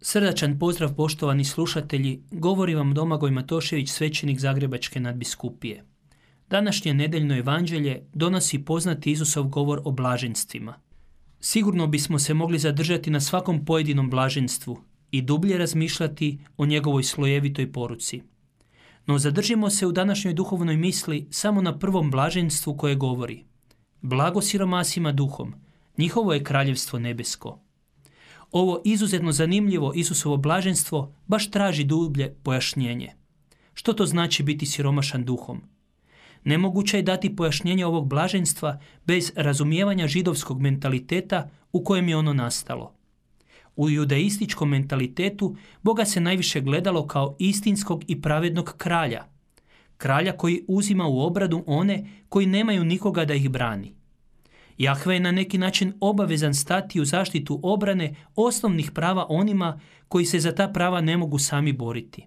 Srdačan pozdrav poštovani slušatelji, govori vam Domagoj Matošević, svećenik Zagrebačke nadbiskupije. Današnje nedeljno evanđelje donosi poznati Isusov govor o blaženstvima. Sigurno bismo se mogli zadržati na svakom pojedinom blaženstvu i dublje razmišljati o njegovoj slojevitoj poruci. No zadržimo se u današnjoj duhovnoj misli samo na prvom blaženstvu koje govori Blago siromasima duhom, njihovo je kraljevstvo nebesko. Ovo izuzetno zanimljivo Isusovo blaženstvo baš traži dublje pojašnjenje. Što to znači biti siromašan duhom? Nemoguće je dati pojašnjenje ovog blaženstva bez razumijevanja židovskog mentaliteta u kojem je ono nastalo. U judaističkom mentalitetu Boga se najviše gledalo kao istinskog i pravednog kralja. Kralja koji uzima u obradu one koji nemaju nikoga da ih brani. Jahve je na neki način obavezan stati u zaštitu obrane osnovnih prava onima koji se za ta prava ne mogu sami boriti.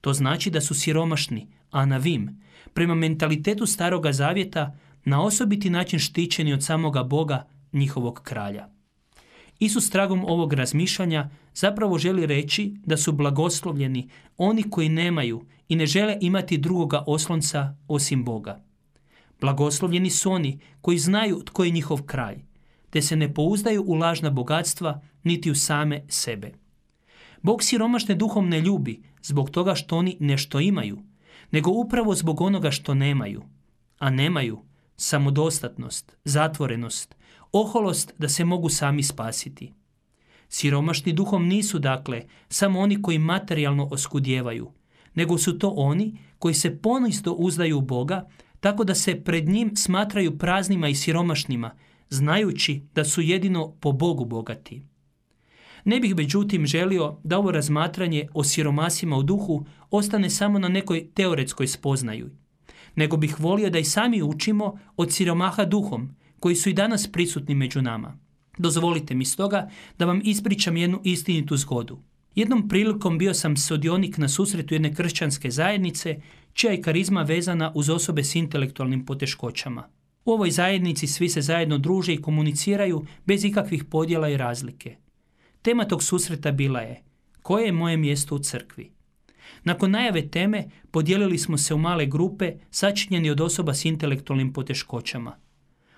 To znači da su siromašni, a na vim, prema mentalitetu staroga zavjeta, na osobiti način štićeni od samoga Boga, njihovog kralja. Isus tragom ovog razmišljanja zapravo želi reći da su blagoslovljeni oni koji nemaju i ne žele imati drugoga oslonca osim Boga. Blagoslovljeni su oni koji znaju tko je njihov kralj, te se ne pouzdaju u lažna bogatstva niti u same sebe. Bog siromašne duhom ne ljubi zbog toga što oni nešto imaju, nego upravo zbog onoga što nemaju. A nemaju samodostatnost, zatvorenost, oholost da se mogu sami spasiti. Siromašni duhom nisu dakle samo oni koji materijalno oskudjevaju, nego su to oni koji se ponisto uzdaju u Boga tako da se pred njim smatraju praznima i siromašnima, znajući da su jedino po Bogu bogati. Ne bih međutim želio da ovo razmatranje o siromasima u duhu ostane samo na nekoj teoretskoj spoznaju, nego bih volio da i sami učimo od siromaha duhom, koji su i danas prisutni među nama. Dozvolite mi stoga da vam ispričam jednu istinitu zgodu. Jednom prilikom bio sam sudionik na susretu jedne kršćanske zajednice čija je karizma vezana uz osobe s intelektualnim poteškoćama. U ovoj zajednici svi se zajedno druže i komuniciraju bez ikakvih podjela i razlike. Tema tog susreta bila je koje je moje mjesto u crkvi. Nakon najave teme podijelili smo se u male grupe sačinjeni od osoba s intelektualnim poteškoćama.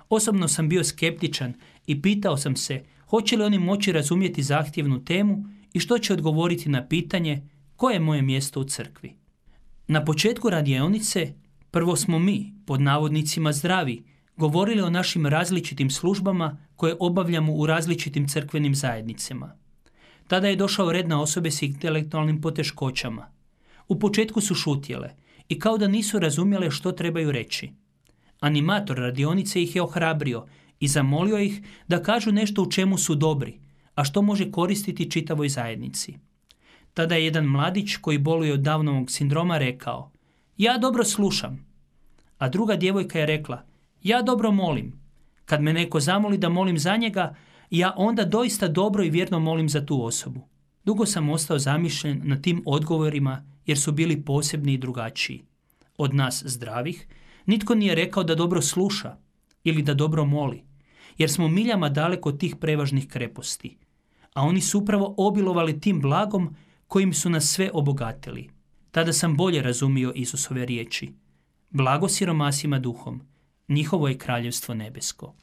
Osobno sam bio skeptičan i pitao sam se hoće li oni moći razumjeti zahtjevnu temu i što će odgovoriti na pitanje koje je moje mjesto u crkvi. Na početku radionice prvo smo mi, pod navodnicima zdravi, govorili o našim različitim službama koje obavljamo u različitim crkvenim zajednicama. Tada je došao red na osobe s intelektualnim poteškoćama. U početku su šutjele i kao da nisu razumjele što trebaju reći. Animator radionice ih je ohrabrio i zamolio ih da kažu nešto u čemu su dobri, a što može koristiti čitavoj zajednici. Tada je jedan mladić koji boluje od davnovog sindroma rekao Ja dobro slušam. A druga djevojka je rekla Ja dobro molim. Kad me neko zamoli da molim za njega, ja onda doista dobro i vjerno molim za tu osobu. Dugo sam ostao zamišljen na tim odgovorima jer su bili posebni i drugačiji. Od nas zdravih nitko nije rekao da dobro sluša ili da dobro moli, jer smo miljama daleko od tih prevažnih kreposti. A oni su upravo obilovali tim blagom kojim su nas sve obogatili. Tada sam bolje razumio Isusove riječi. Blago siromasima duhom, njihovo je kraljevstvo nebesko.